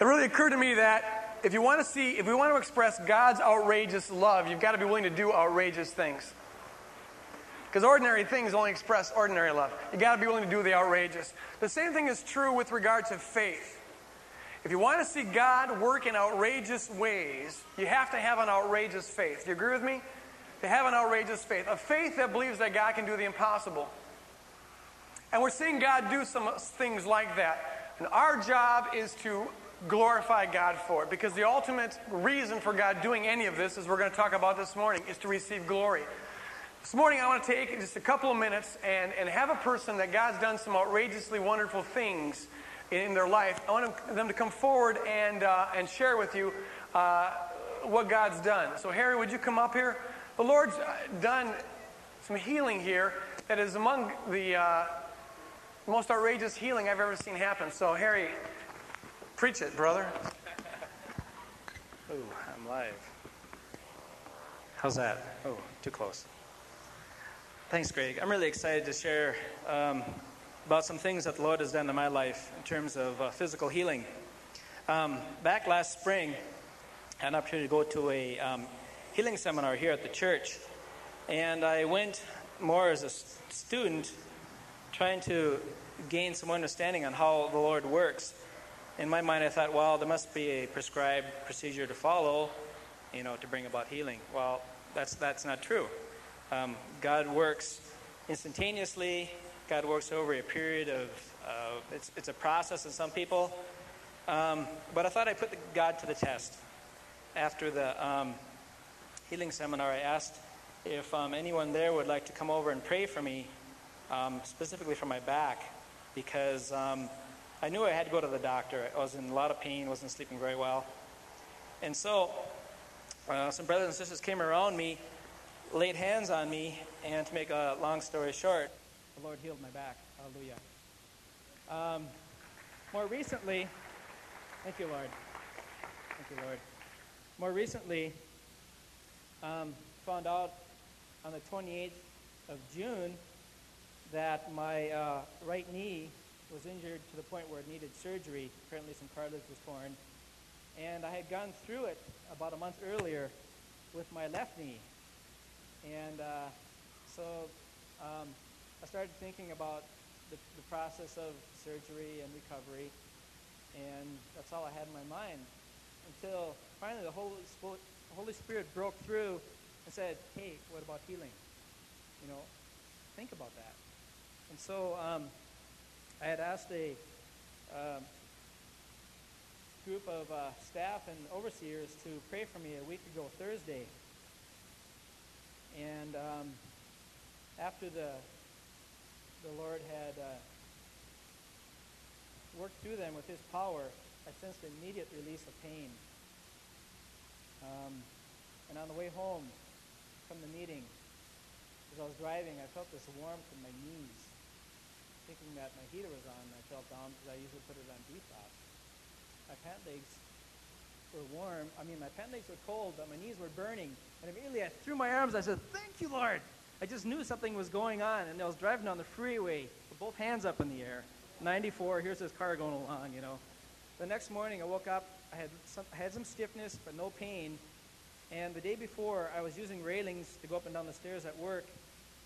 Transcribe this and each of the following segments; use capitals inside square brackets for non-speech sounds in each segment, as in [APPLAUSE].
It really occurred to me that if you want to see, if we want to express God's outrageous love, you've got to be willing to do outrageous things. Because ordinary things only express ordinary love. You've got to be willing to do the outrageous. The same thing is true with regard to faith. If you want to see God work in outrageous ways, you have to have an outrageous faith. Do you agree with me? To have an outrageous faith. A faith that believes that God can do the impossible. And we're seeing God do some things like that. And our job is to glorify God for it. Because the ultimate reason for God doing any of this, as we're going to talk about this morning, is to receive glory. This morning, I want to take just a couple of minutes and, and have a person that God's done some outrageously wonderful things in their life. I want them to come forward and, uh, and share with you uh, what God's done. So, Harry, would you come up here? The Lord's uh, done some healing here that is among the uh, most outrageous healing I've ever seen happen. So, Harry, preach it, brother. Oh, I'm live. How's that? Oh, too close. Thanks, Greg. I'm really excited to share um, about some things that the Lord has done in my life in terms of uh, physical healing. Um, back last spring, I had an opportunity to go to a um, healing seminar here at the church, and I went more as a student trying to gain some understanding on how the Lord works. In my mind, I thought, well, there must be a prescribed procedure to follow, you know, to bring about healing. Well, that's, that's not true. Um, God works instantaneously God works over a period of, uh, it's, it's a process in some people. Um, but I thought I'd put the God to the test. After the um, healing seminar, I asked if um, anyone there would like to come over and pray for me, um, specifically for my back, because um, I knew I had to go to the doctor. I was in a lot of pain, wasn't sleeping very well. And so uh, some brothers and sisters came around me, laid hands on me, and to make a long story short, the Lord healed my back. Hallelujah. Um, more recently, thank you, Lord. Thank you, Lord. More recently, um, found out on the 28th of June that my uh, right knee was injured to the point where it needed surgery. Apparently, some cartilage was torn. And I had gone through it about a month earlier with my left knee. And uh, so um, I started thinking about the, the process of surgery and recovery, and that's all I had in my mind until finally the Holy, Holy Spirit broke through and said, hey, what about healing? You know, think about that. And so um, I had asked a um, group of uh, staff and overseers to pray for me a week ago Thursday. And um, after the the Lord had uh, worked through them with His power, I sensed an immediate release of pain. Um, and on the way home from the meeting, as I was driving, I felt this warmth in my knees, thinking that my heater was on. I felt down because I usually put it on defrost. My pant legs were warm. I mean, my pant legs were cold, but my knees were burning. And immediately I threw my arms. I said, "Thank you, Lord." I just knew something was going on, and I was driving on the freeway with both hands up in the air. 94, here's this car going along, you know. The next morning, I woke up, I had some, I had some stiffness, but no pain. And the day before, I was using railings to go up and down the stairs at work.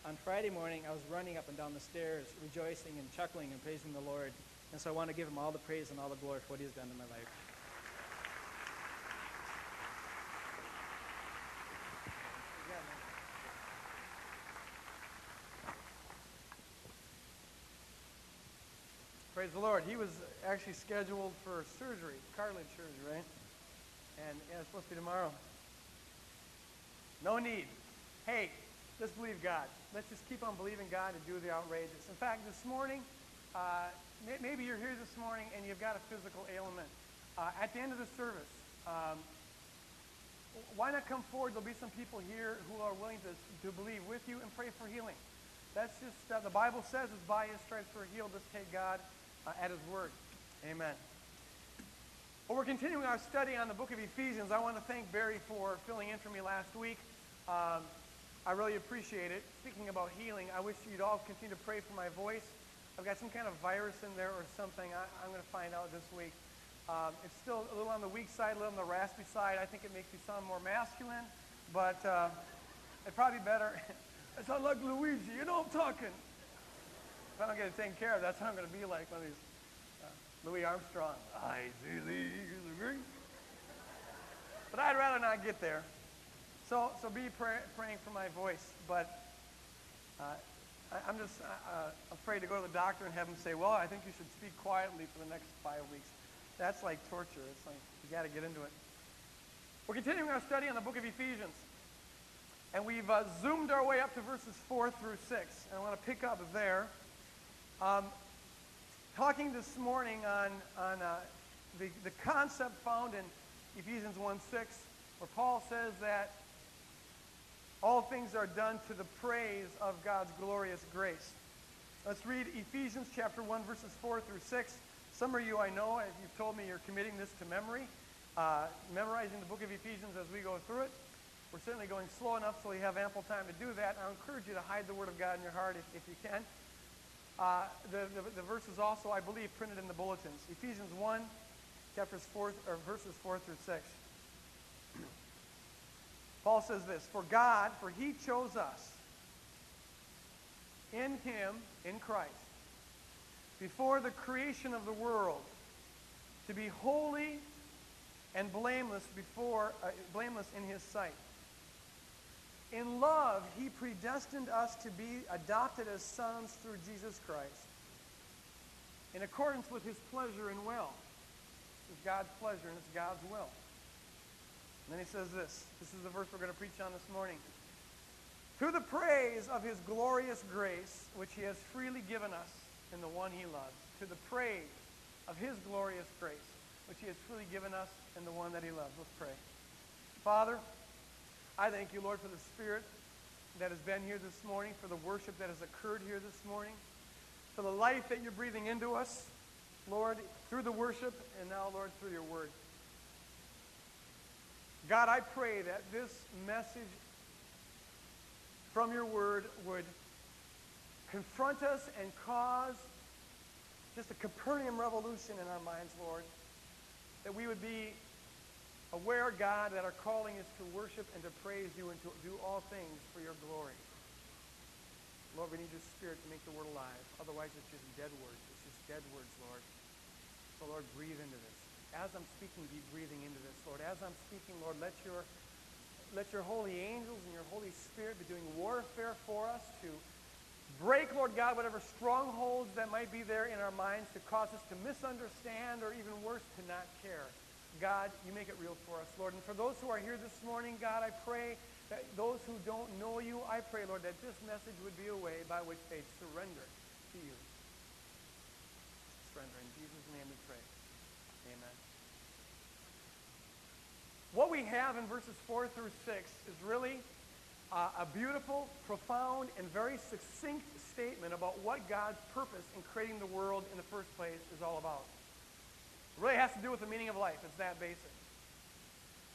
On Friday morning, I was running up and down the stairs, rejoicing and chuckling and praising the Lord. And so I want to give him all the praise and all the glory for what he's done in my life. Praise the Lord. He was actually scheduled for surgery, cartilage surgery, right? And yeah, it's supposed to be tomorrow. No need. Hey, let's believe God. Let's just keep on believing God and do the outrageous. In fact, this morning, uh, maybe you're here this morning and you've got a physical ailment. Uh, at the end of the service, um, why not come forward? There'll be some people here who are willing to, to believe with you and pray for healing. That's just, uh, the Bible says it's by his stripes we're healed. Let's take God uh, at His Word. Amen. Well, we're continuing our study on the book of Ephesians. I want to thank Barry for filling in for me last week. Um, I really appreciate it. Speaking about healing, I wish you'd all continue to pray for my voice. I've got some kind of virus in there or something. I, am going to find out this week. Um, it's still a little on the weak side, a little on the raspy side. I think it makes me sound more masculine, but uh, it'd probably be better. [LAUGHS] I sound like Luigi. You know I'm talking. If I don't get it taken care of, that's how I'm going to be like one of these uh, Louis Armstrong. I see agree. But I'd rather not get there. So, so be pray, praying for my voice. But uh, I, am just uh, afraid to go to the doctor and have him say, well, I think you should speak quietly for the next five weeks. That's like torture. It's like you got to get into it. We're continuing our study on the book of Ephesians. And we've uh, zoomed our way up to verses 4 through 6. And I want to pick up there. Um, talking this morning on, on uh, the, the concept found in Ephesians 1 6, where Paul says that all things are done to the praise of God's glorious grace. Let's read Ephesians chapter 1, verses 4 through 6. Some of you I know, as you've told me, you're committing this to memory, uh, memorizing the book of Ephesians as we go through it. We're certainly going slow enough so we have ample time to do that. I encourage you to hide the Word of God in your heart if, if you can. Uh, the, the, the verses also, I believe, printed in the bulletins. Ephesians 1, chapters 4, or verses 4 through 6. Paul says this, For God, for he chose us in him, in Christ, before the creation of the world to be holy and blameless before uh, blameless in his sight. In love, he predestined us to be adopted as sons through Jesus Christ in accordance with his pleasure and will. It's God's pleasure and it's God's will. And then he says this. This is the verse we're going to preach on this morning. Through the praise of his glorious grace, which he has freely given us in the one he loves, to the praise of his glorious grace, which he has freely given us in the one that he loves. Let's pray. Father, I thank you, Lord, for the Spirit that has been here this morning, for the worship that has occurred here this morning, for the life that you're breathing into us, Lord, through the worship, and now, Lord, through your word. God, I pray that this message from your word would confront us and cause just a Copernican revolution in our minds, Lord. That we would be aware, God, that our calling is to worship and to praise you and to do all things for your glory. Lord, we need your spirit to make the word alive. Otherwise, it's just dead words. It's just dead words, Lord. So, Lord, breathe into this. As I'm speaking, be breathing into this, Lord. As I'm speaking, Lord, let your let your holy angels and your Holy Spirit be doing warfare for us to break, Lord God, whatever strongholds that might be there in our minds to cause us to misunderstand or even worse, to not care. God, you make it real for us, Lord. And for those who are here this morning, God, I pray that those who don't know you, I pray, Lord, that this message would be a way by which they surrender to you. Surrender. In Jesus' name we pray. Amen. What we have in verses 4 through 6 is really uh, a beautiful, profound, and very succinct statement about what God's purpose in creating the world in the first place is all about. It really has to do with the meaning of life. It's that basic.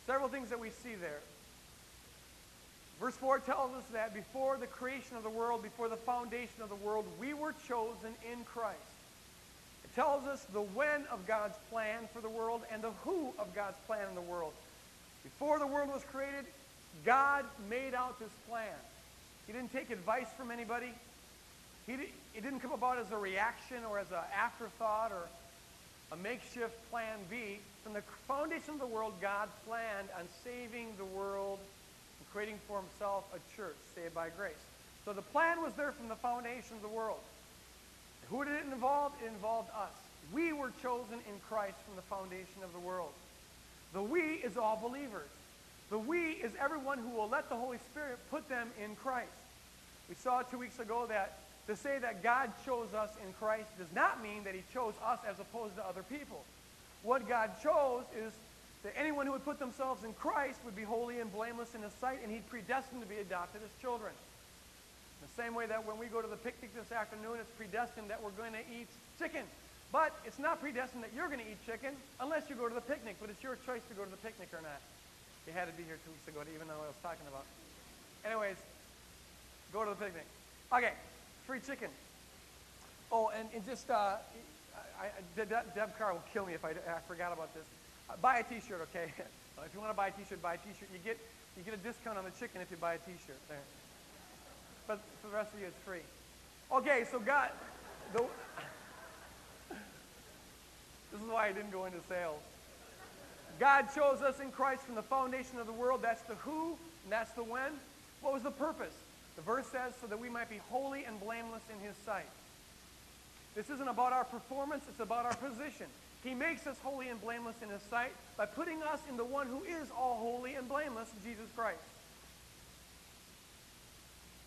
Several things that we see there. Verse 4 tells us that before the creation of the world, before the foundation of the world, we were chosen in Christ. It tells us the when of God's plan for the world and the who of God's plan in the world. Before the world was created, God made out this plan. He didn't take advice from anybody. He did, it didn't come about as a reaction or as an afterthought or a makeshift plan B. From the foundation of the world, God planned on saving the world and creating for himself a church saved by grace. So the plan was there from the foundation of the world. Who did it involve? It involved us. We were chosen in Christ from the foundation of the world. The we is all believers. The we is everyone who will let the Holy Spirit put them in Christ. We saw two weeks ago that to say that God chose us in Christ does not mean that he chose us as opposed to other people. What God chose is that anyone who would put themselves in Christ would be holy and blameless in his sight, and he'd predestined to be adopted as children. The same way that when we go to the picnic this afternoon, it's predestined that we're going to eat chicken. But it's not predestined that you're going to eat chicken unless you go to the picnic. But it's your choice to go to the picnic or not. You had to be here two weeks ago to even know what I was talking about. Anyways, go to the picnic. Okay, free chicken. Oh, and, and just, uh, I, I, Deb, Carr will kill me if I, I forgot about this. Uh, buy a T-shirt, okay? [LAUGHS] if you want to buy a T-shirt, buy a T-shirt. You get you get a discount on the chicken if you buy a T-shirt. There. But for the rest of you, it's free. Okay, so God, the, this is why I didn't go into sales. God chose us in Christ from the foundation of the world. That's the who, and that's the when. What was the purpose? The verse says, so that we might be holy and blameless in his sight. This isn't about our performance, it's about our position. He makes us holy and blameless in his sight by putting us in the one who is all holy and blameless, Jesus Christ.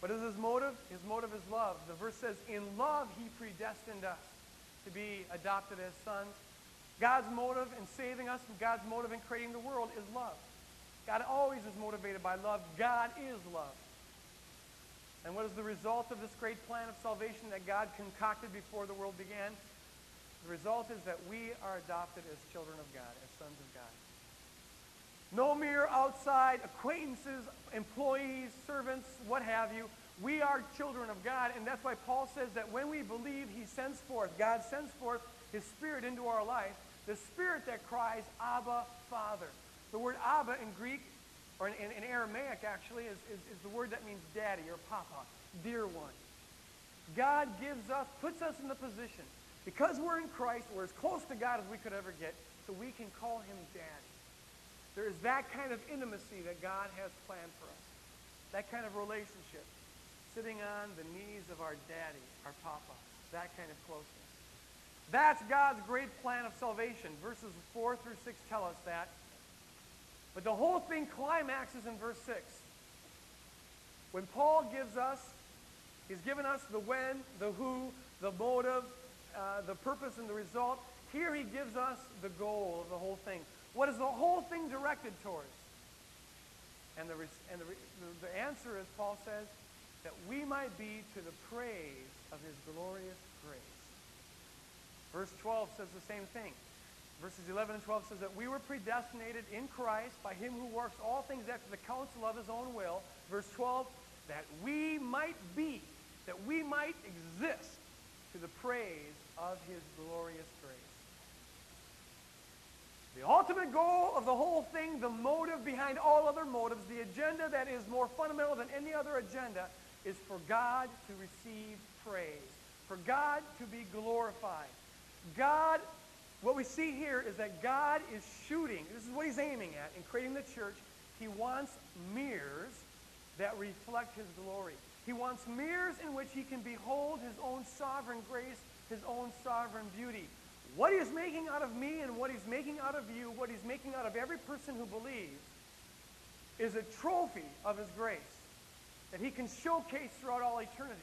What is his motive? His motive is love. The verse says, In love he predestined us to be adopted as sons. God's motive in saving us and God's motive in creating the world is love. God always is motivated by love. God is love. And what is the result of this great plan of salvation that God concocted before the world began? The result is that we are adopted as children of God, as sons of God. No mere outside acquaintances, employees, servants, what have you. We are children of God, and that's why Paul says that when we believe, he sends forth, God sends forth his Spirit into our life, the Spirit that cries, Abba, Father. The word Abba in Greek, or in, in, in Aramaic actually, is, is, is the word that means daddy or papa, dear one. God gives us, puts us in the position because we're in Christ, we're as close to God as we could ever get, so we can call him Daddy. There is that kind of intimacy that God has planned for us. That kind of relationship. Sitting on the knees of our daddy, our papa. That kind of closeness. That's God's great plan of salvation. Verses 4 through 6 tell us that. But the whole thing climaxes in verse 6. When Paul gives us, he's given us the when, the who, the motive, uh, the purpose and the result. Here he gives us the goal of the whole thing. What is the whole thing directed towards? And the, and the, the answer is, Paul says, that we might be to the praise of his glorious grace. Verse 12 says the same thing. Verses 11 and 12 says that we were predestinated in Christ by him who works all things after the counsel of his own will. Verse 12, that we might be, that we might exist to the praise of his glorious grace. The ultimate goal of the whole thing, the motive behind all other motives, the agenda that is more fundamental than any other agenda, is for God to receive praise, for God to be glorified. God, what we see here is that God is shooting, this is what he's aiming at in creating the church. He wants mirrors that reflect his glory. He wants mirrors in which he can behold his own sovereign grace his own sovereign beauty. What he's making out of me and what he's making out of you, what he's making out of every person who believes, is a trophy of his grace that he can showcase throughout all eternity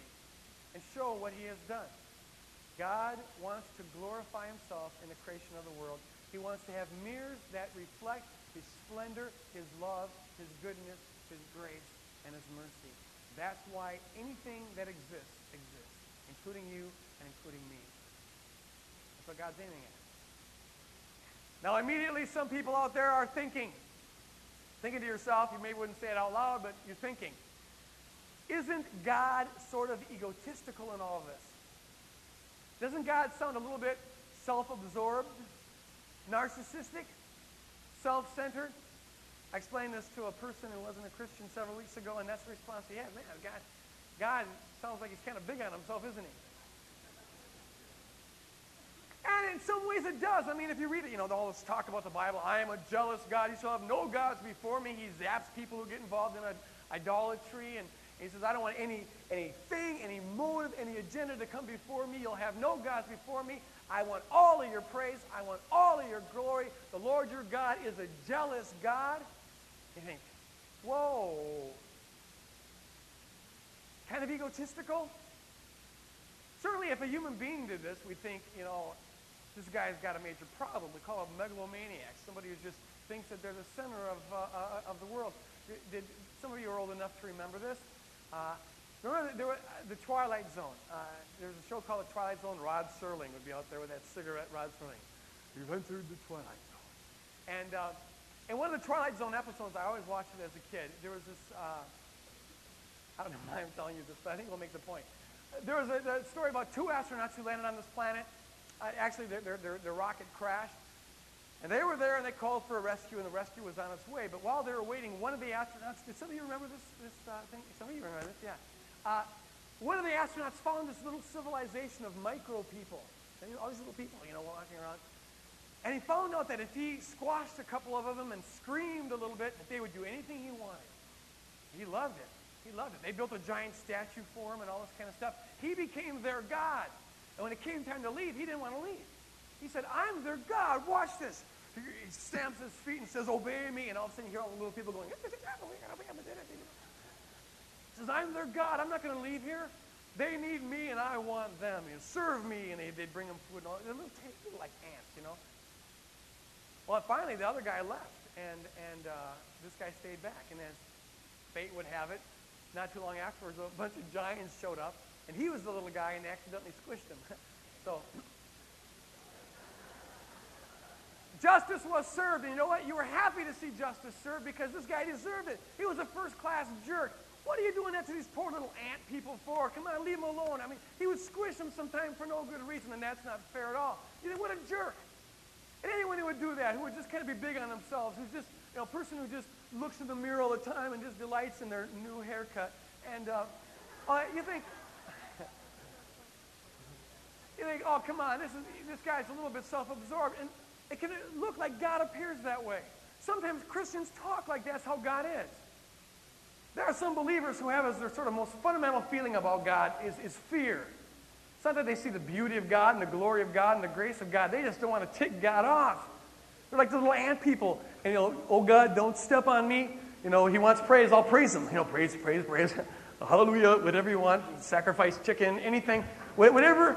and show what he has done. God wants to glorify himself in the creation of the world. He wants to have mirrors that reflect his splendor, his love, his goodness, his grace, and his mercy. That's why anything that exists exists, including you and including me. That's what God's aiming at. Now, immediately, some people out there are thinking, thinking to yourself, you maybe wouldn't say it out loud, but you're thinking, isn't God sort of egotistical in all of this? Doesn't God sound a little bit self absorbed, narcissistic, self centered? I explained this to a person who wasn't a Christian several weeks ago, and that's the response he had. Man, God, God sounds like he's kind of big on himself, isn't he? And in some ways it does. I mean, if you read it, you know, all this talk about the Bible, I am a jealous God. He shall have no gods before me. He zaps people who get involved in idolatry. And he says, I don't want any anything, any motive, any agenda to come before me. You'll have no gods before me. I want all of your praise. I want all of your glory. The Lord your God is a jealous God. You think, whoa. Kind of egotistical? Certainly, if a human being did this, we'd think, you know, this guy's got a major problem. We call him megalomaniac, somebody who just thinks that they're the center of, uh, uh, of the world. Did, did, some of you are old enough to remember this? Uh, remember the, there were, uh, the Twilight Zone. Uh, there was a show called The Twilight Zone. Rod Serling would be out there with that cigarette. Rod Serling. You've entered the Twilight Zone. And uh, in one of the Twilight Zone episodes, I always watched it as a kid. There was this. Uh, I don't [LAUGHS] know why I'm telling you this, but I think it'll make the point. There was a, a story about two astronauts who landed on this planet uh, actually, their, their, their, their rocket crashed. And they were there and they called for a rescue, and the rescue was on its way. But while they were waiting, one of the astronauts, did some of you remember this, this uh, thing? Some of you remember this, yeah. Uh, one of the astronauts found this little civilization of micro people. All these little people, you know, walking around. And he found out that if he squashed a couple of them and screamed a little bit, that they would do anything he wanted. He loved it. He loved it. They built a giant statue for him and all this kind of stuff. He became their God. And when it came time to leave, he didn't want to leave. He said, I'm their God. Watch this. He stamps his feet and says, Obey me. And all of a sudden, you hear all the little people going, He says, I'm their God. I'm not going to leave here. They need me, and I want them. You know, serve me. And they, they bring them food. And all. They're little, little like ants, you know. Well, finally, the other guy left, and, and uh, this guy stayed back. And as fate would have it, not too long afterwards, a bunch of giants showed up, and he was the little guy and they accidentally squished him. [LAUGHS] so, justice was served. And you know what? You were happy to see justice served because this guy deserved it. He was a first class jerk. What are you doing that to these poor little ant people for? Come on, leave them alone. I mean, he would squish them sometime for no good reason, and that's not fair at all. You think, what a jerk. And anyone who would do that, who would just kind of be big on themselves, who's just, you know, a person who just looks in the mirror all the time and just delights in their new haircut. And uh, uh, you think, [LAUGHS] you think, oh, come on, this, is, this guy's a little bit self-absorbed. And it can look like God appears that way. Sometimes Christians talk like that's how God is. There are some believers who have as their sort of most fundamental feeling about God is, is fear. Sometimes they see the beauty of God and the glory of God and the grace of God. They just don't want to tick God off. They're like the little ant people. And, you know, oh God, don't step on me. You know, he wants praise, I'll praise him. You know, praise, praise, praise. [LAUGHS] Hallelujah, whatever you want. Sacrifice chicken, anything, whatever.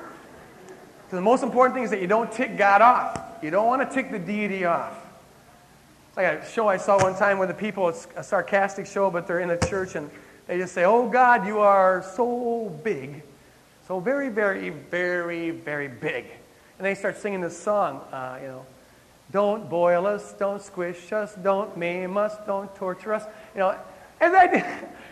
The most important thing is that you don't tick God off. You don't want to tick the deity off. It's like a show I saw one time where the people, it's a sarcastic show, but they're in a church and they just say, Oh God, you are so big so very, very, very, very big. And they start singing this song, uh, you know, don't boil us, don't squish us, don't maim us, don't torture us. You know, and then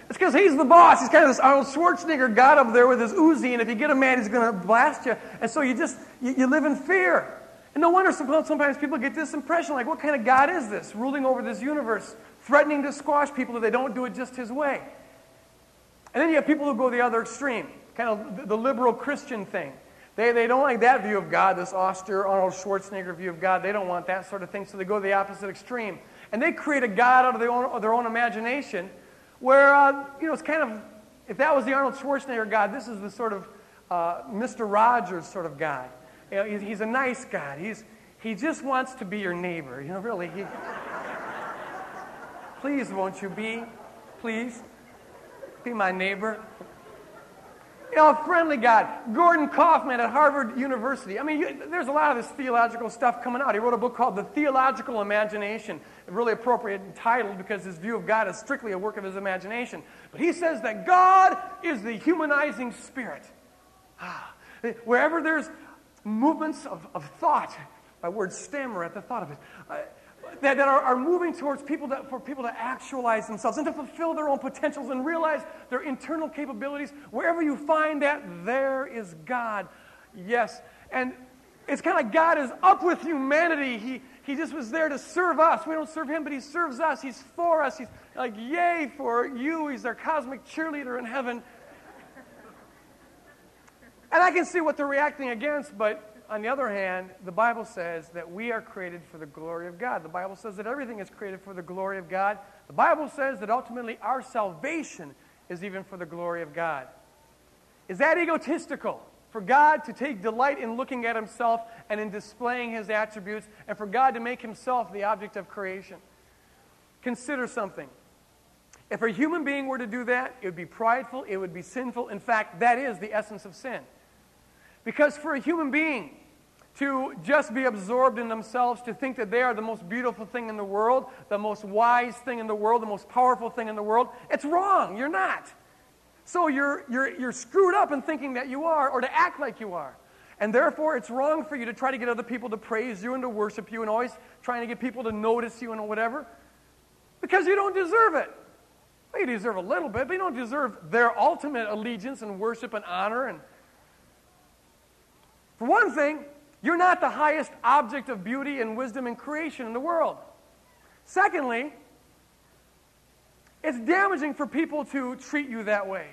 it's because he's the boss. He's kind of this Arnold Schwarzenegger God up there with his Uzi, and if you get him mad, he's going to blast you. And so you just, you, you live in fear. And no wonder sometimes people get this impression like, what kind of God is this, ruling over this universe, threatening to squash people if they don't do it just his way? And then you have people who go the other extreme kind of the liberal Christian thing. They, they don't like that view of God, this austere Arnold Schwarzenegger view of God. They don't want that sort of thing, so they go the opposite extreme. And they create a God out of their own, of their own imagination where, uh, you know, it's kind of, if that was the Arnold Schwarzenegger God, this is the sort of uh, Mr. Rogers sort of guy. You know, he's, a nice God. He's, he just wants to be your neighbor. You know, really. He, please, won't you be? Please? Be my neighbor. You know, a friendly God. Gordon Kaufman at Harvard University. I mean, you, there's a lot of this theological stuff coming out. He wrote a book called The Theological Imagination, really appropriate title because his view of God is strictly a work of his imagination. But he says that God is the humanizing spirit. Ah, wherever there's movements of, of thought, my words stammer at the thought of it. Uh, that, that are, are moving towards people that, for people to actualize themselves and to fulfill their own potentials and realize their internal capabilities. Wherever you find that, there is God. Yes. And it's kind of God is up with humanity. He, he just was there to serve us. We don't serve him, but he serves us. He's for us. He's like, yay for you. He's our cosmic cheerleader in heaven. And I can see what they're reacting against, but on the other hand, the Bible says that we are created for the glory of God. The Bible says that everything is created for the glory of God. The Bible says that ultimately our salvation is even for the glory of God. Is that egotistical? For God to take delight in looking at himself and in displaying his attributes, and for God to make himself the object of creation? Consider something. If a human being were to do that, it would be prideful, it would be sinful. In fact, that is the essence of sin. Because for a human being to just be absorbed in themselves, to think that they are the most beautiful thing in the world, the most wise thing in the world, the most powerful thing in the world, it's wrong. You're not. So you're, you're, you're screwed up in thinking that you are or to act like you are. And therefore, it's wrong for you to try to get other people to praise you and to worship you and always trying to get people to notice you and whatever because you don't deserve it. Well, you deserve a little bit, but you don't deserve their ultimate allegiance and worship and honor and for one thing, You're not the highest object of beauty and wisdom and creation in the world. Secondly, it's damaging for people to treat you that way.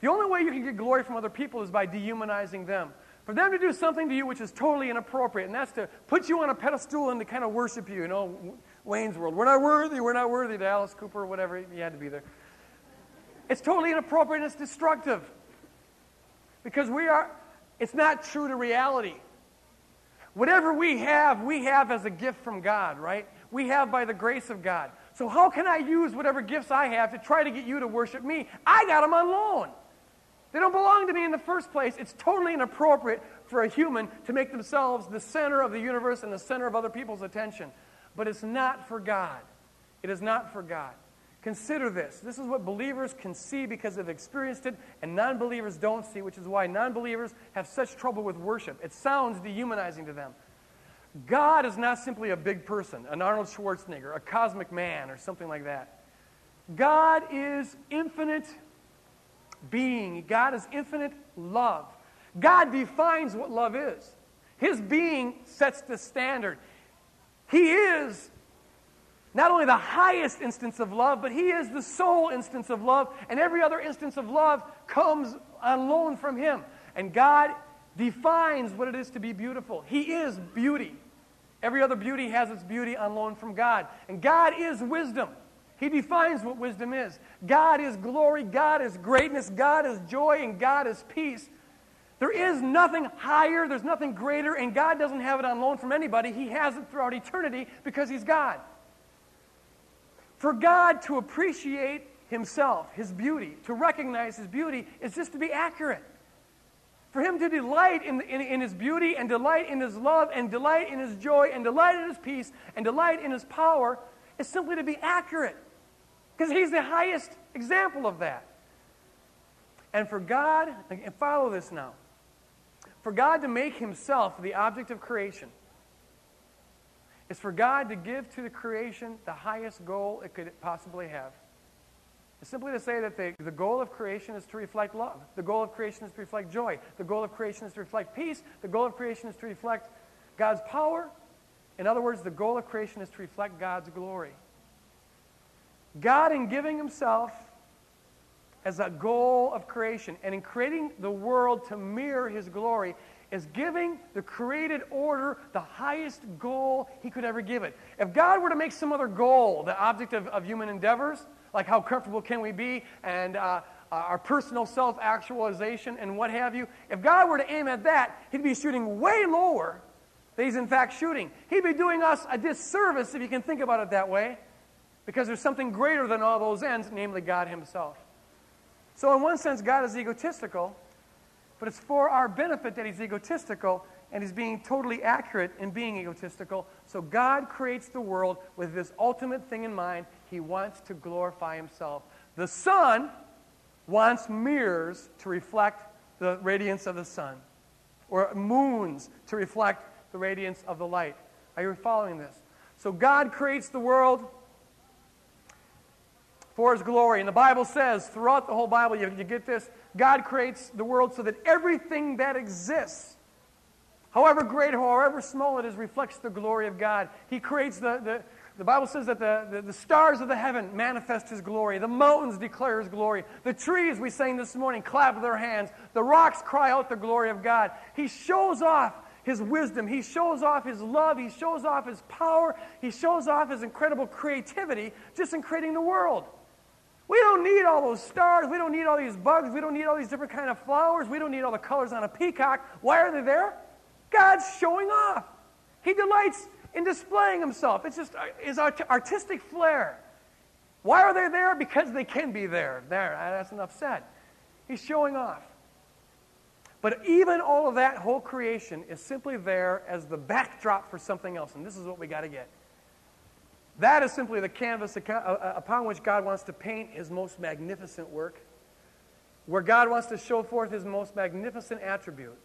The only way you can get glory from other people is by dehumanizing them. For them to do something to you which is totally inappropriate, and that's to put you on a pedestal and to kind of worship you. You know, Wayne's World. We're not worthy, we're not worthy to Alice Cooper or whatever. He had to be there. It's totally inappropriate and it's destructive. Because we are, it's not true to reality. Whatever we have, we have as a gift from God, right? We have by the grace of God. So, how can I use whatever gifts I have to try to get you to worship me? I got them on loan. They don't belong to me in the first place. It's totally inappropriate for a human to make themselves the center of the universe and the center of other people's attention. But it's not for God. It is not for God. Consider this. This is what believers can see because they've experienced it, and non believers don't see, which is why non believers have such trouble with worship. It sounds dehumanizing to them. God is not simply a big person, an Arnold Schwarzenegger, a cosmic man, or something like that. God is infinite being, God is infinite love. God defines what love is. His being sets the standard. He is not only the highest instance of love, but He is the sole instance of love, and every other instance of love comes on loan from Him. And God defines what it is to be beautiful. He is beauty. Every other beauty has its beauty on loan from God. And God is wisdom. He defines what wisdom is. God is glory, God is greatness, God is joy, and God is peace. There is nothing higher, there's nothing greater, and God doesn't have it on loan from anybody. He has it throughout eternity because He's God. For God to appreciate Himself, His beauty, to recognize His beauty, is just to be accurate. For Him to delight in, in, in, His beauty and delight in His love and delight in His joy and delight in His peace and delight in His power is simply to be accurate. Because He's the highest example of that. And for God, and follow this now, for God to make Himself the object of creation, is for God to give to the creation the highest goal it could possibly have. It's simply to say that the, the goal of creation is to reflect love. The goal of creation is to reflect joy. The goal of creation is to reflect peace. The goal of creation is to reflect God's power. In other words, the goal of creation is to reflect God's glory. God, in giving Himself as a goal of creation and in creating the world to mirror His glory, is giving the created order the highest goal he could ever give it. If God were to make some other goal the object of, of human endeavors, like how comfortable can we be and uh, our personal self actualization and what have you, if God were to aim at that, he'd be shooting way lower than he's in fact shooting. He'd be doing us a disservice if you can think about it that way, because there's something greater than all those ends, namely God himself. So, in one sense, God is egotistical but it's for our benefit that he's egotistical and he's being totally accurate in being egotistical. So God creates the world with this ultimate thing in mind. He wants to glorify himself. The sun wants mirrors to reflect the radiance of the sun, or moons to reflect the radiance of the light. Are you following this? So God creates the world for his glory. And the Bible says, throughout the whole Bible, you, you get this God creates the world so that everything that exists, however great or however small it is, reflects the glory of God. He creates the, the, the Bible says that the, the, the, stars of the heaven manifest His glory. The mountains declare His glory. The trees, we sang this morning, clap their hands. The rocks cry out the glory of God. He shows off His wisdom. He shows off His love. He shows off His power. He shows off His incredible creativity just in creating the world. We don't need all those stars. We don't need all these bugs. We don't need all these different kind of flowers. We don't need all the colors on a peacock. Why are they there? God's showing off. He delights in displaying himself. It's just uh, his artistic flair. Why are they there? Because they can be there. There, uh, that's enough said. He's showing off. But even all of that whole creation is simply there as the backdrop for something else. And this is what we got to get. That is simply the canvas uh, uh, upon which God wants to paint his most magnificent work, where God wants to show forth his most magnificent attribute.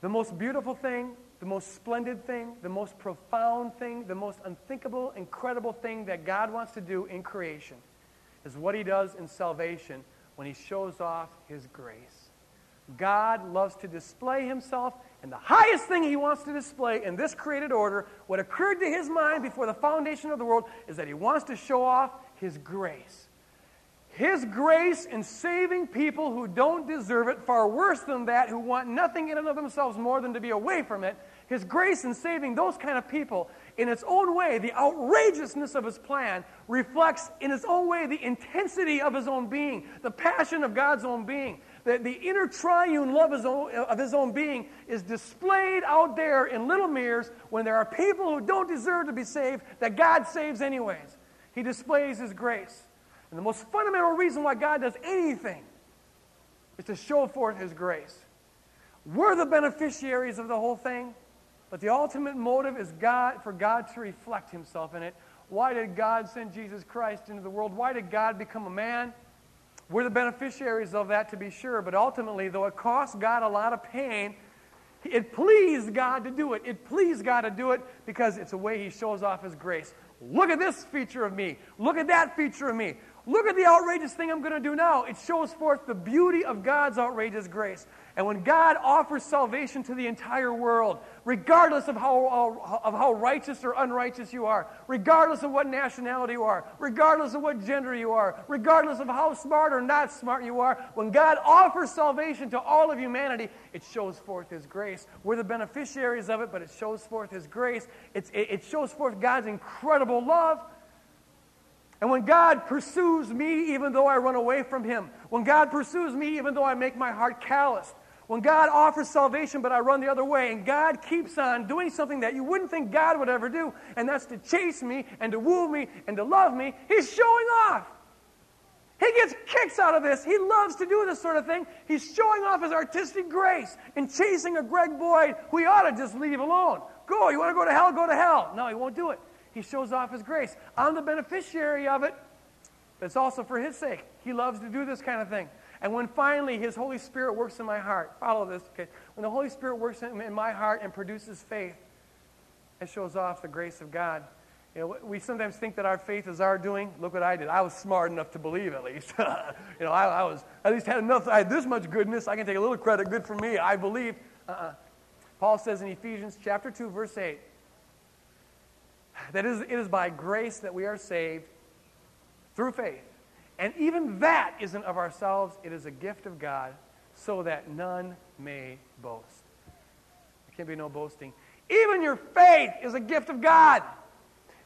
The most beautiful thing, the most splendid thing, the most profound thing, the most unthinkable, incredible thing that God wants to do in creation is what he does in salvation when he shows off his grace. God loves to display himself, and the highest thing he wants to display in this created order, what occurred to his mind before the foundation of the world, is that he wants to show off his grace. His grace in saving people who don't deserve it, far worse than that, who want nothing in and of themselves more than to be away from it. His grace in saving those kind of people, in its own way, the outrageousness of his plan reflects in its own way the intensity of his own being, the passion of God's own being the, the inner triune love own, uh, of his own being is displayed out there in little mirrors when there are people who don't deserve to be saved that God saves anyways. He displays his grace. And the most fundamental reason why God does anything is to show forth his grace. We're the beneficiaries of the whole thing, but the ultimate motive is God for God to reflect himself in it. Why did God send Jesus Christ into the world? Why did God become a man? We're the beneficiaries of that to be sure, but ultimately, though it cost God a lot of pain, it pleased God to do it. It pleased God to do it because it's a way He shows off His grace. Look at this feature of me. Look at that feature of me. Look at the outrageous thing I'm going to do now. It shows forth the beauty of God's outrageous grace. And when God offers salvation to the entire world, regardless of how, of how righteous or unrighteous you are, regardless of what nationality you are, regardless of what gender you are, regardless of how smart or not smart you are, when God offers salvation to all of humanity, it shows forth His grace. We're the beneficiaries of it, but it shows forth His grace. It's, it, it shows forth God's incredible love and when God pursues me, even though I run away from Him, when God pursues me, even though I make my heart calloused, when God offers salvation, but I run the other way, and God keeps on doing something that you wouldn't think God would ever do, and that's to chase me and to woo me and to love me, He's showing off. He gets kicks out of this. He loves to do this sort of thing. He's showing off his artistic grace in chasing a Greg Boyd who he ought to just leave alone. Go, you want to go to hell? Go to hell. No, he won't do it. He shows off His grace. I'm the beneficiary of it, but it's also for His sake. He loves to do this kind of thing. And when finally His Holy Spirit works in my heart, follow this, okay? When the Holy Spirit works in, my heart and produces faith, it shows off the grace of God. You know, we sometimes think that our faith is our doing. Look what I did. I was smart enough to believe, at least. [LAUGHS] you know, I, I, was at least had enough. I had this much goodness. I can take a little credit. Good for me. I believe. Uh-uh. Paul says in Ephesians chapter two, verse eight. That is, it is by grace that we are saved through faith. And even that isn't of ourselves, it is a gift of God, so that none may boast. There can be no boasting. Even your faith is a gift of God.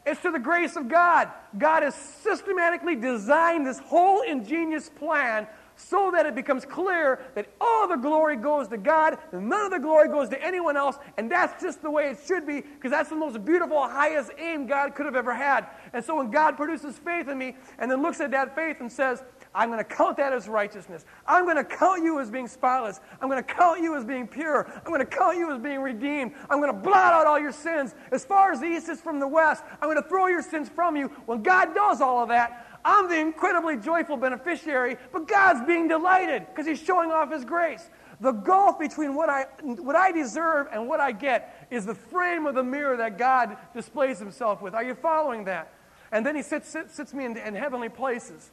It's to the grace of God. God has systematically designed this whole ingenious plan so that it becomes clear that all the glory goes to God, and none of the glory goes to anyone else, and that's just the way it should be, because that's the most beautiful, highest aim God could have ever had. And so when God produces faith in me, and then looks at that faith and says, I'm going to count that as righteousness. I'm going to count you as being spotless. I'm going to count you as being pure. I'm going to count you as being redeemed. I'm going to blot out all your sins. As far as the east is from the west, I'm going to throw your sins from you. When God does all of that, I'm the incredibly joyful beneficiary, but God's being delighted because He's showing off His grace. The gulf between what I, what I deserve and what I get is the frame of the mirror that God displays Himself with. Are you following that? And then He sits, sits, sits me in, in heavenly places.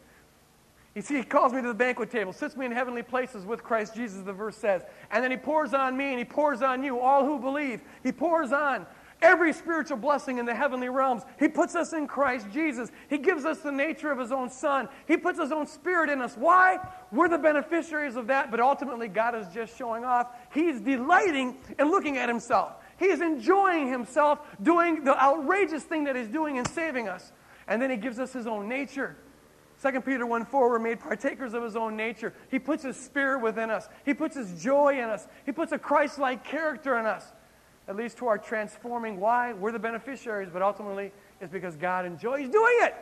You see, he calls me to the banquet table, sits me in heavenly places with Christ Jesus, the verse says. And then he pours on me and he pours on you, all who believe. He pours on every spiritual blessing in the heavenly realms. He puts us in Christ Jesus. He gives us the nature of His own Son. He puts His own Spirit in us. Why? We're the beneficiaries of that, but ultimately, God is just showing off. He's delighting in looking at Himself. He's enjoying Himself doing the outrageous thing that He's doing in saving us. And then He gives us His own nature. 2 Peter 1 4, we're made partakers of his own nature. He puts his spirit within us. He puts his joy in us. He puts a Christ like character in us at least to our transforming. Why? We're the beneficiaries, but ultimately it's because God enjoys doing it.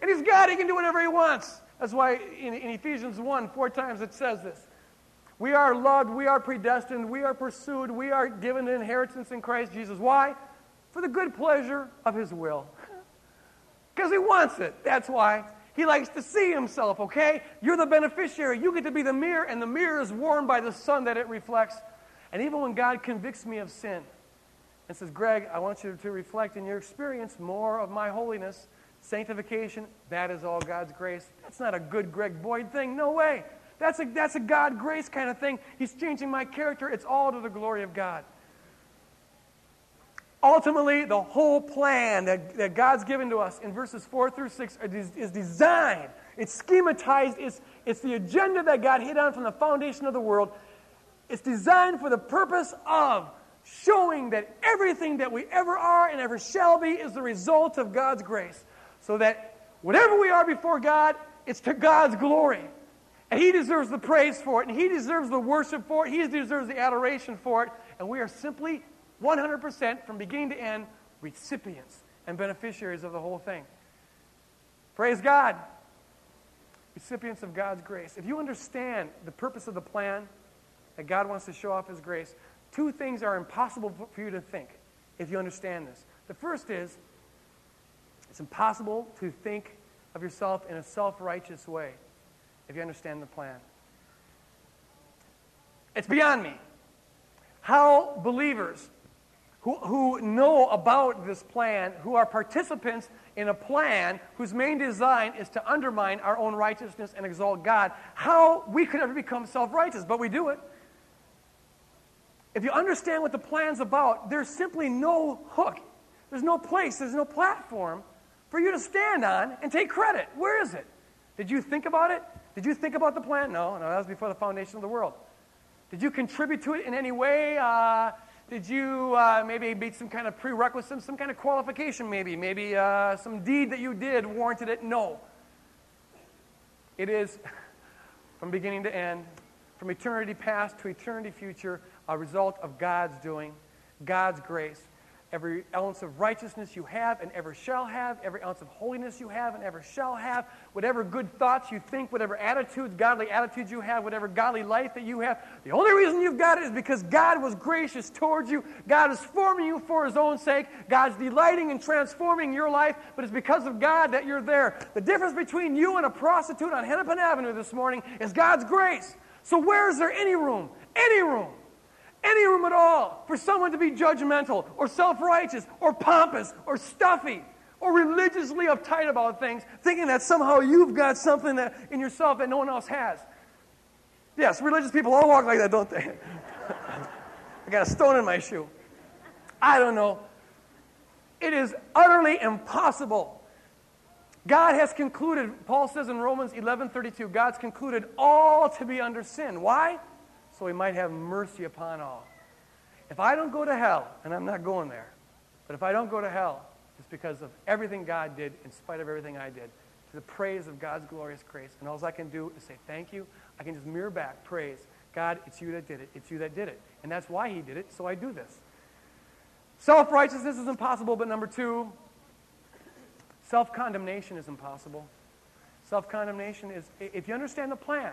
And He's God, He can do whatever He wants. That's why in, in Ephesians 1, four times it says this. We are loved, we are predestined, we are pursued, we are given an inheritance in Christ Jesus. Why? For the good pleasure of His will. [LAUGHS] Because He wants it. That's why. He likes to see Himself, okay? You're the beneficiary. You get to be the mirror, and the mirror is warmed by the sun that it reflects. And even when God convicts me of sin and says, Greg, I want you to reflect in your experience more of my holiness, sanctification, that is all God's grace. That's not a good Greg Boyd thing. No way. That's a, that's a God grace kind of thing. He's changing my character. It's all to the glory of God. Ultimately, the whole plan that, that God's given to us in verses 4 through 6 is, designed, it's schematized, it's, it's the agenda that God hit on from the foundation of the world. It's designed for the purpose of showing that everything that we ever are and ever shall be is the result of God's grace. So that whatever we are before God, it's to God's glory. And He deserves the praise for it, and He deserves the worship for it, He deserves the adoration for it, and we are simply 100% from beginning to end recipients and beneficiaries of the whole thing. Praise God. Recipients of God's grace. If you understand the purpose of the plan, that God wants to show off His grace, two things are impossible for you to think if you understand this. The first is it's impossible to think of yourself in a self righteous way if you understand the plan. It's beyond me. How believers who, who know about this plan, who are participants in a plan whose main design is to undermine our own righteousness and exalt God, how we could ever become self righteous, but we do it. If you understand what the plan's about, there's simply no hook. There's no place, there's no platform for you to stand on and take credit. Where is it? Did you think about it? Did you think about the plan? No, no, that was before the foundation of the world. Did you contribute to it in any way? Uh, did you uh, maybe meet some kind of prerequisite, some kind of qualification, maybe? Maybe uh, some deed that you did warranted it? No. It is [LAUGHS] from beginning to end, from eternity past to eternity future, a result of God's doing, God's grace, every ounce of righteousness you have and ever shall have, every ounce of holiness you have and ever shall have, whatever good thoughts you think, whatever attitudes, godly attitudes you have, whatever godly life that you have, the only reason you've got it is because God was gracious towards you. God is forming you for His own sake. God's delighting and transforming your life, but it's because of God that you're there. The difference between you and a prostitute on Hennepin Avenue this morning is God's grace. So, where is there any room? Any room any room at all for someone to be judgmental or self righteous or pompous or stuffy or religiously uptight about things, thinking that somehow you've got something that, in yourself that no one else has. Yes, religious people all walk like that, don't they? [LAUGHS] I got a stone in my shoe. I don't know. It is utterly impossible. God has concluded, Paul says in Romans 11:32, God's concluded all to be under sin. Why? So he might have mercy upon all. If I don't go to hell, and I'm not going there, but if I don't go to hell, it's because of everything God did in spite of everything I did, to the praise of God's glorious grace. And all I can do is say thank you. I can just mirror back praise. God, it's you that did it. It's you that did it. And that's why he did it, so I do this. Self righteousness is impossible, but number two, self condemnation is impossible. Self condemnation is, if you understand the plan,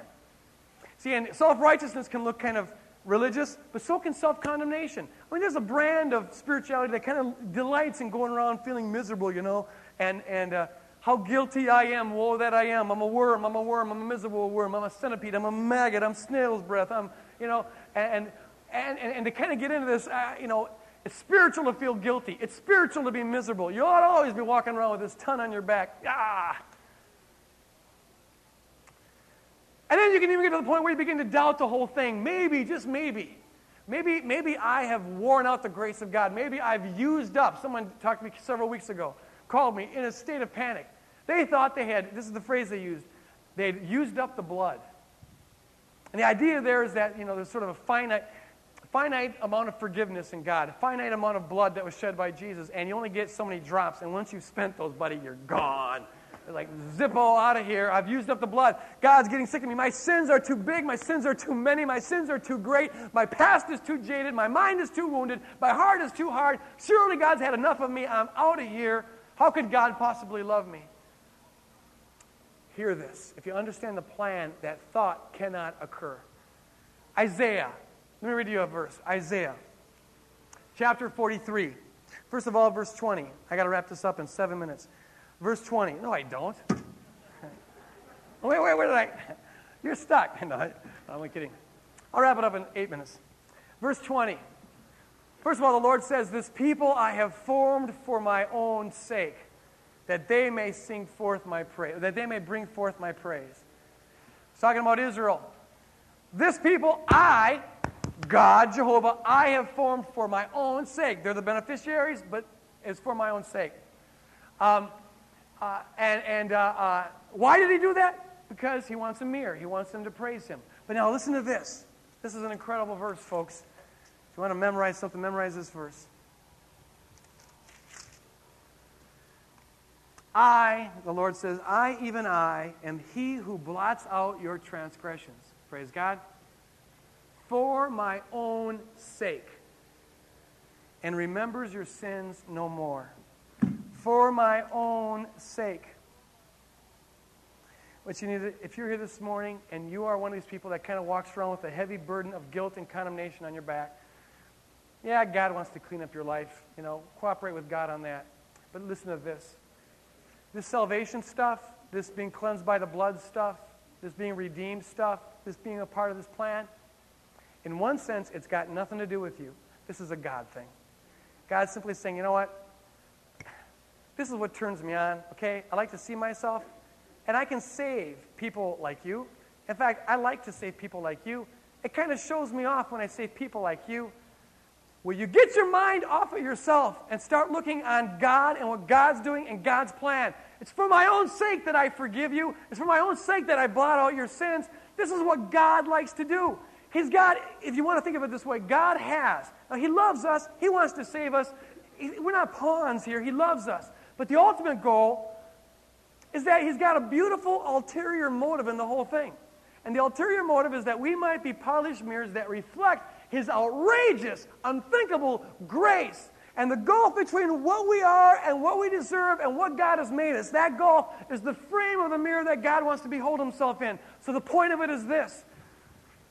See, and self righteousness can look kind of religious, but so can self condemnation. I mean, there's a brand of spirituality that kind of delights in going around feeling miserable, you know, and, and uh, how guilty I am, woe that I am. I'm a worm, I'm a worm, I'm a miserable worm, I'm a centipede, I'm a maggot, I'm snail's breath, I'm, you know, and, and, and, and to kind of get into this, uh, you know, it's spiritual to feel guilty. It's spiritual to be miserable. You ought to always be walking around with this ton on your back. Ah, And then you can even get to the point where you begin to doubt the whole thing. Maybe, just maybe. Maybe, maybe I have worn out the grace of God. Maybe I've used up. Someone talked to me several weeks ago, called me in a state of panic. They thought they had, this is the phrase they used, they had used up the blood. And the idea there is that, you know, there's sort of a finite, finite amount of forgiveness in God, a finite amount of blood that was shed by Jesus, and you only get so many drops. And once you've spent those, buddy, you're gone. Like, Zippo out of here. I've used up the blood. God's getting sick of me. My sins are too big. My sins are too many. My sins are too great. My past is too jaded. My mind is too wounded. My heart is too hard. Surely God's had enough of me. I'm out of here. How could God possibly love me? Hear this. If you understand the plan, that thought cannot occur. Isaiah. Let me read you a verse. Isaiah, chapter 43. First of all, verse 20. I got to wrap this up in seven minutes. Verse 20. No, I don't. [LAUGHS] wait, wait, did I? [LAUGHS] You're stuck. [LAUGHS] No, I, I'm only kidding. I'll wrap it up in eight minutes. Verse 20. First of all, the Lord says, This people I have formed for my own sake, that they may sing forth my praise, that they may bring forth my praise. He's talking about Israel. This people, I, God, Jehovah, I have formed for my own sake. They're the beneficiaries, but it's for my own sake. Um, uh, and and uh, uh, why did he do that? Because he wants a mirror. He wants them to praise him. But now listen to this. This is an incredible verse, folks. If you want to memorize something, memorize this verse. I, the Lord says, I, even I, am he who blots out your transgressions. Praise God. For my own sake. And remembers your sins no more. For my own sake. What you need to, if you're here this morning and you are one of these people that kind of walks around with a heavy burden of guilt and condemnation on your back, yeah, God wants to clean up your life. You know, cooperate with God on that. But listen to this. This salvation stuff, this being cleansed by the blood stuff, this being redeemed stuff, this being a part of this plan, in one sense, it's got nothing to do with you. This is a God thing. God's simply saying, you know what? This is what turns me on, okay? I like to see myself and I can save people like you. In fact, I like to save people like you. It kind of shows me off when I save people like you. Will you get your mind off of yourself and start looking on God and what God's doing and God's plan? It's for my own sake that I forgive you. It's for my own sake that I blot out your sins. This is what God likes to do. He's God, if you want to think of it this way, God has. Now, He loves us. He wants to save us. We're not pawns here. He loves us. But the ultimate goal is that he's got a beautiful ulterior motive in the whole thing. And the ulterior motive is that we might be polished mirrors that reflect his outrageous, unthinkable grace. And the gulf between what we are and what we deserve and what God has made us, that gulf is the frame of the mirror that God wants to behold himself in. So the point of it is this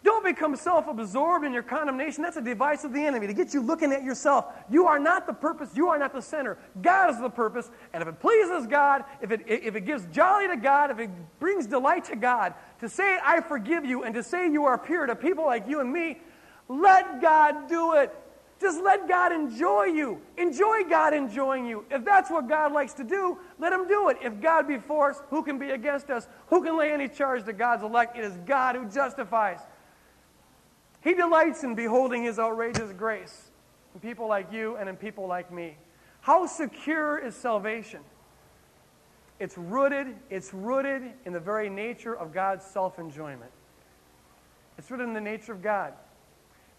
don't become self absorbed in your condemnation. That's a device of the enemy to get you looking at yourself. You are not the purpose. You are not the center. God is the purpose. And if it pleases God, if it, if it gives jolly to God, if it brings delight to God, to say, I forgive you, and to say you are pure to people like you and me, let God do it. Just let God enjoy you. Enjoy God enjoying you. If that's what God likes to do, let Him do it. If God be for us, who can be against us? Who can lay any charge to God's elect? It is God who justifies. He delights in beholding his outrageous grace in people like you and in people like me. How secure is salvation? It's rooted, it's rooted in the very nature of God's self-enjoyment. It's rooted in the nature of God.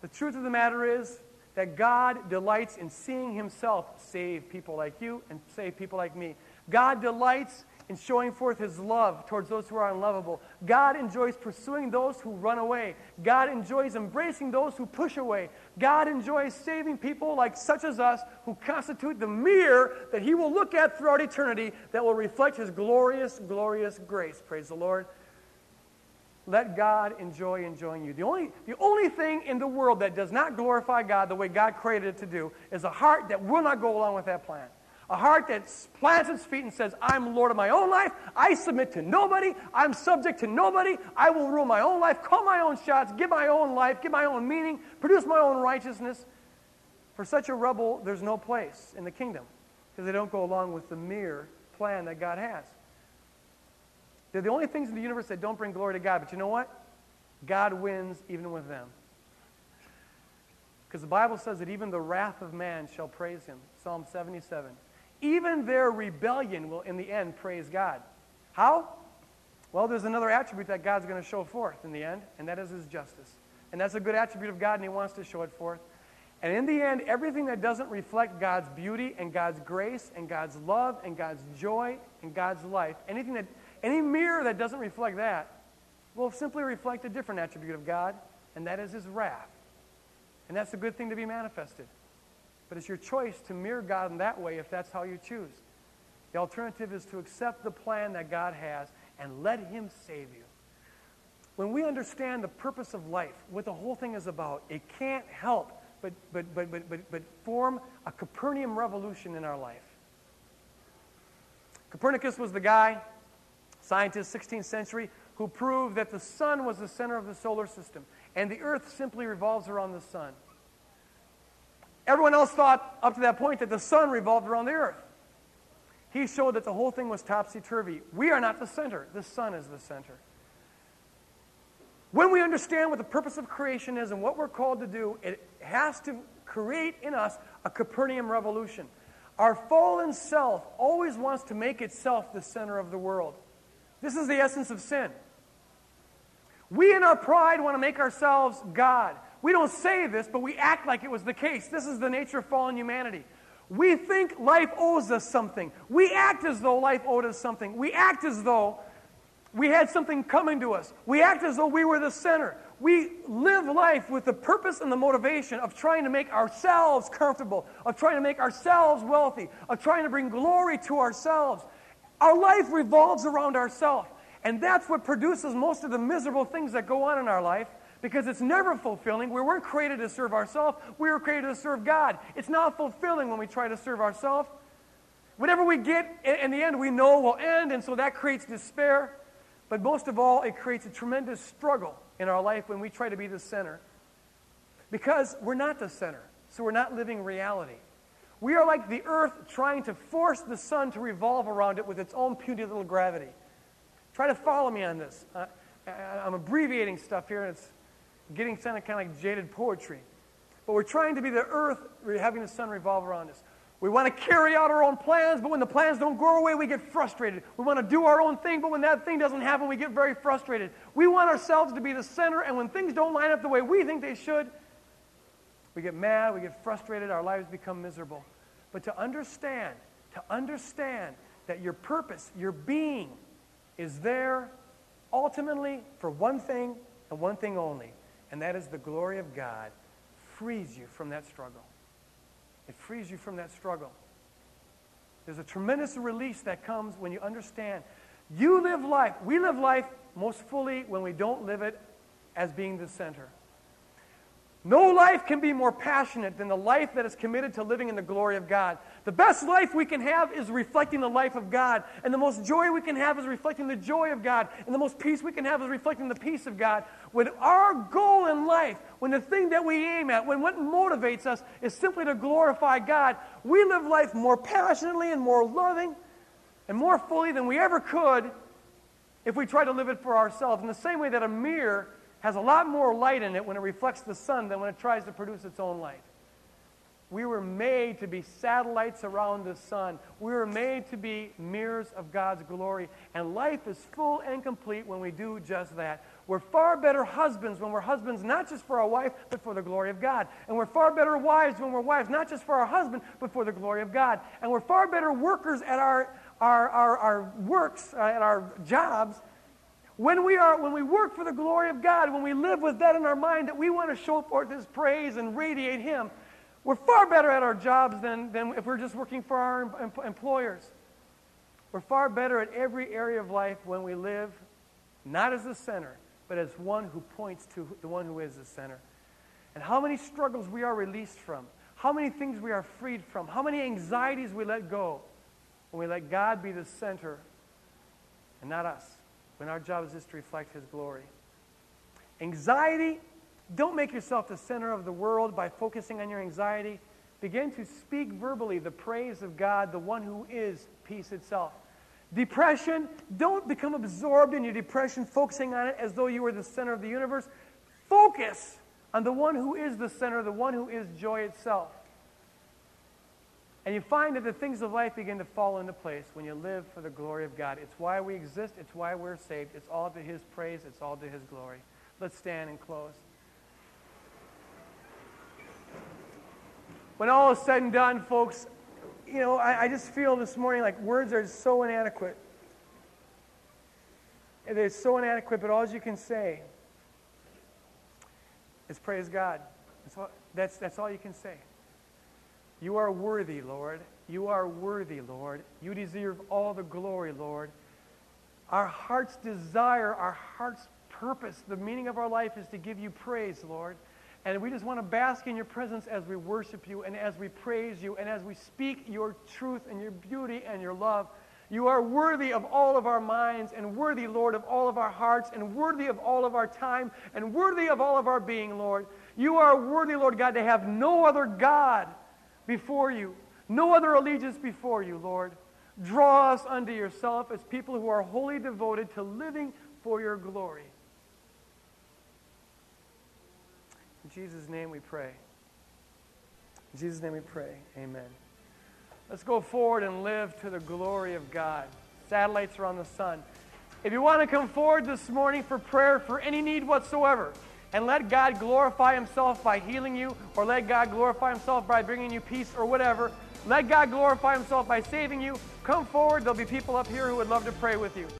The truth of the matter is that God delights in seeing himself save people like you and save people like me. God delights in showing forth his love towards those who are unlovable. God enjoys pursuing those who run away. God enjoys embracing those who push away. God enjoys saving people like such as us who constitute the mirror that he will look at throughout eternity that will reflect his glorious, glorious grace. Praise the Lord. Let God enjoy enjoying you. The only, the only thing in the world that does not glorify God the way God created it to do is a heart that will not go along with that plan. A heart that plants its feet and says, I'm Lord of my own life. I submit to nobody. I'm subject to nobody. I will rule my own life, call my own shots, give my own life, give my own meaning, produce my own righteousness. For such a rebel, there's no place in the kingdom because they don't go along with the mere plan that God has. They're the only things in the universe that don't bring glory to God. But you know what? God wins even with them. Because the Bible says that even the wrath of man shall praise him. Psalm 77. Even their rebellion will, in the end, praise God. How? Well, there's another attribute that God's going to show forth in the end, and that is His justice. And that's a good attribute of God, and He wants to show it forth. And in the end, everything that doesn't reflect God's beauty and God's grace and God's love and God's joy and God's life, anything that, any mirror that doesn't reflect that, will simply reflect a different attribute of God, and that is His wrath. And that's a good thing to be manifested. But it's your choice to mirror God in that way if that's how you choose. The alternative is to accept the plan that God has and let Him save you. When we understand the purpose of life, what the whole thing is about, it can't help but, but, but, but, but, but form a Copernican revolution in our life. Copernicus was the guy, scientist, 16th century, who proved that the sun was the center of the solar system and the earth simply revolves around the sun. Everyone else thought up to that point that the sun revolved around the earth. He showed that the whole thing was topsy turvy. We are not the center, the sun is the center. When we understand what the purpose of creation is and what we're called to do, it has to create in us a Copernican revolution. Our fallen self always wants to make itself the center of the world. This is the essence of sin. We, in our pride, want to make ourselves God. We don't say this, but we act like it was the case. This is the nature of fallen humanity. We think life owes us something. We act as though life owed us something. We act as though we had something coming to us. We act as though we were the center. We live life with the purpose and the motivation of trying to make ourselves comfortable, of trying to make ourselves wealthy, of trying to bring glory to ourselves. Our life revolves around ourselves. And that's what produces most of the miserable things that go on in our life because it's never fulfilling. We weren't created to serve ourselves, we were created to serve God. It's not fulfilling when we try to serve ourselves. Whatever we get in the end, we know will end, and so that creates despair. But most of all, it creates a tremendous struggle in our life when we try to be the center. Because we're not the center, so we're not living reality. We are like the earth trying to force the sun to revolve around it with its own puny little gravity. Try to follow me on this. Uh, I'm abbreviating stuff here, and it's getting of, kind of like jaded poetry. But we're trying to be the earth we're having the sun revolve around us. We want to carry out our own plans, but when the plans don't go our way, we get frustrated. We want to do our own thing, but when that thing doesn't happen, we get very frustrated. We want ourselves to be the center, and when things don't line up the way we think they should, we get mad, we get frustrated, our lives become miserable. But to understand, to understand that your purpose, your being, is there ultimately for one thing and one thing only, and that is the glory of God, frees you from that struggle. It frees you from that struggle. There's a tremendous release that comes when you understand. You live life. We live life most fully when we don't live it as being the center. No life can be more passionate than the life that is committed to living in the glory of God. The best life we can have is reflecting the life of God. And the most joy we can have is reflecting the joy of God. And the most peace we can have is reflecting the peace of God. When our goal in life, when the thing that we aim at, when what motivates us is simply to glorify God, we live life more passionately and more loving and more fully than we ever could if we try to live it for ourselves. In the same way that a mirror has a lot more light in it when it reflects the sun than when it tries to produce its own light. We were made to be satellites around the sun. We were made to be mirrors of God's glory. And life is full and complete when we do just that. We're far better husbands when we're husbands, not just for our wife, but for the glory of God. And we're far better wives when we're wives, not just for our husband, but for the glory of God. And we're far better workers at our, our, our, our works, uh, at our jobs, when we, are, when we work for the glory of God, when we live with that in our mind that we want to show forth His praise and radiate Him, we're far better at our jobs than, than if we're just working for our em- employers. We're far better at every area of life when we live not as the center, but as one who points to the one who is the center. And how many struggles we are released from, how many things we are freed from, how many anxieties we let go when we let God be the center and not us when our job is just to reflect His glory. Anxiety, don't make yourself the center of the world by focusing on your anxiety. Begin to speak verbally the praise of God, the one who is peace itself. Depression, don't become absorbed in your depression, focusing on it as though you were the center of the universe. Focus on the one who is the center, the one who is joy itself. And you find that the things of life begin to fall into place when you live for the glory of God. It's why we exist, it's why we're saved. It's all to His praise, it's all to His glory. Let's stand and close. When all is said and done, folks, you know, I, I just feel this morning like words are so inadequate. They're so inadequate, but all you can say is praise God. That's all, that's, that's all you can say. You are worthy, Lord. You are worthy, Lord. You deserve all the glory, Lord. Our heart's desire, our heart's purpose, the meaning of our life is to give you praise, Lord. And we just want to bask in your presence as we worship you and as we praise you and as we speak your truth and your beauty and your love. You are worthy of all of our minds and worthy, Lord, of all of our hearts and worthy of all of our time and worthy of all of our being, Lord. You are worthy, Lord God, to have no other God before you, no other allegiance before you, Lord. Draw us unto yourself as people who are wholly devoted to living for your glory. In Jesus' name we pray. In Jesus' name we pray. Amen. Let's go forward and live to the glory of God. Satellites are on the sun. If you want to come forward this morning for prayer for any need whatsoever, and let God glorify Himself by healing you, or let God glorify Himself by bringing you peace, or whatever, let God glorify Himself by saving you, come forward. There'll be people up here who would love to pray with you.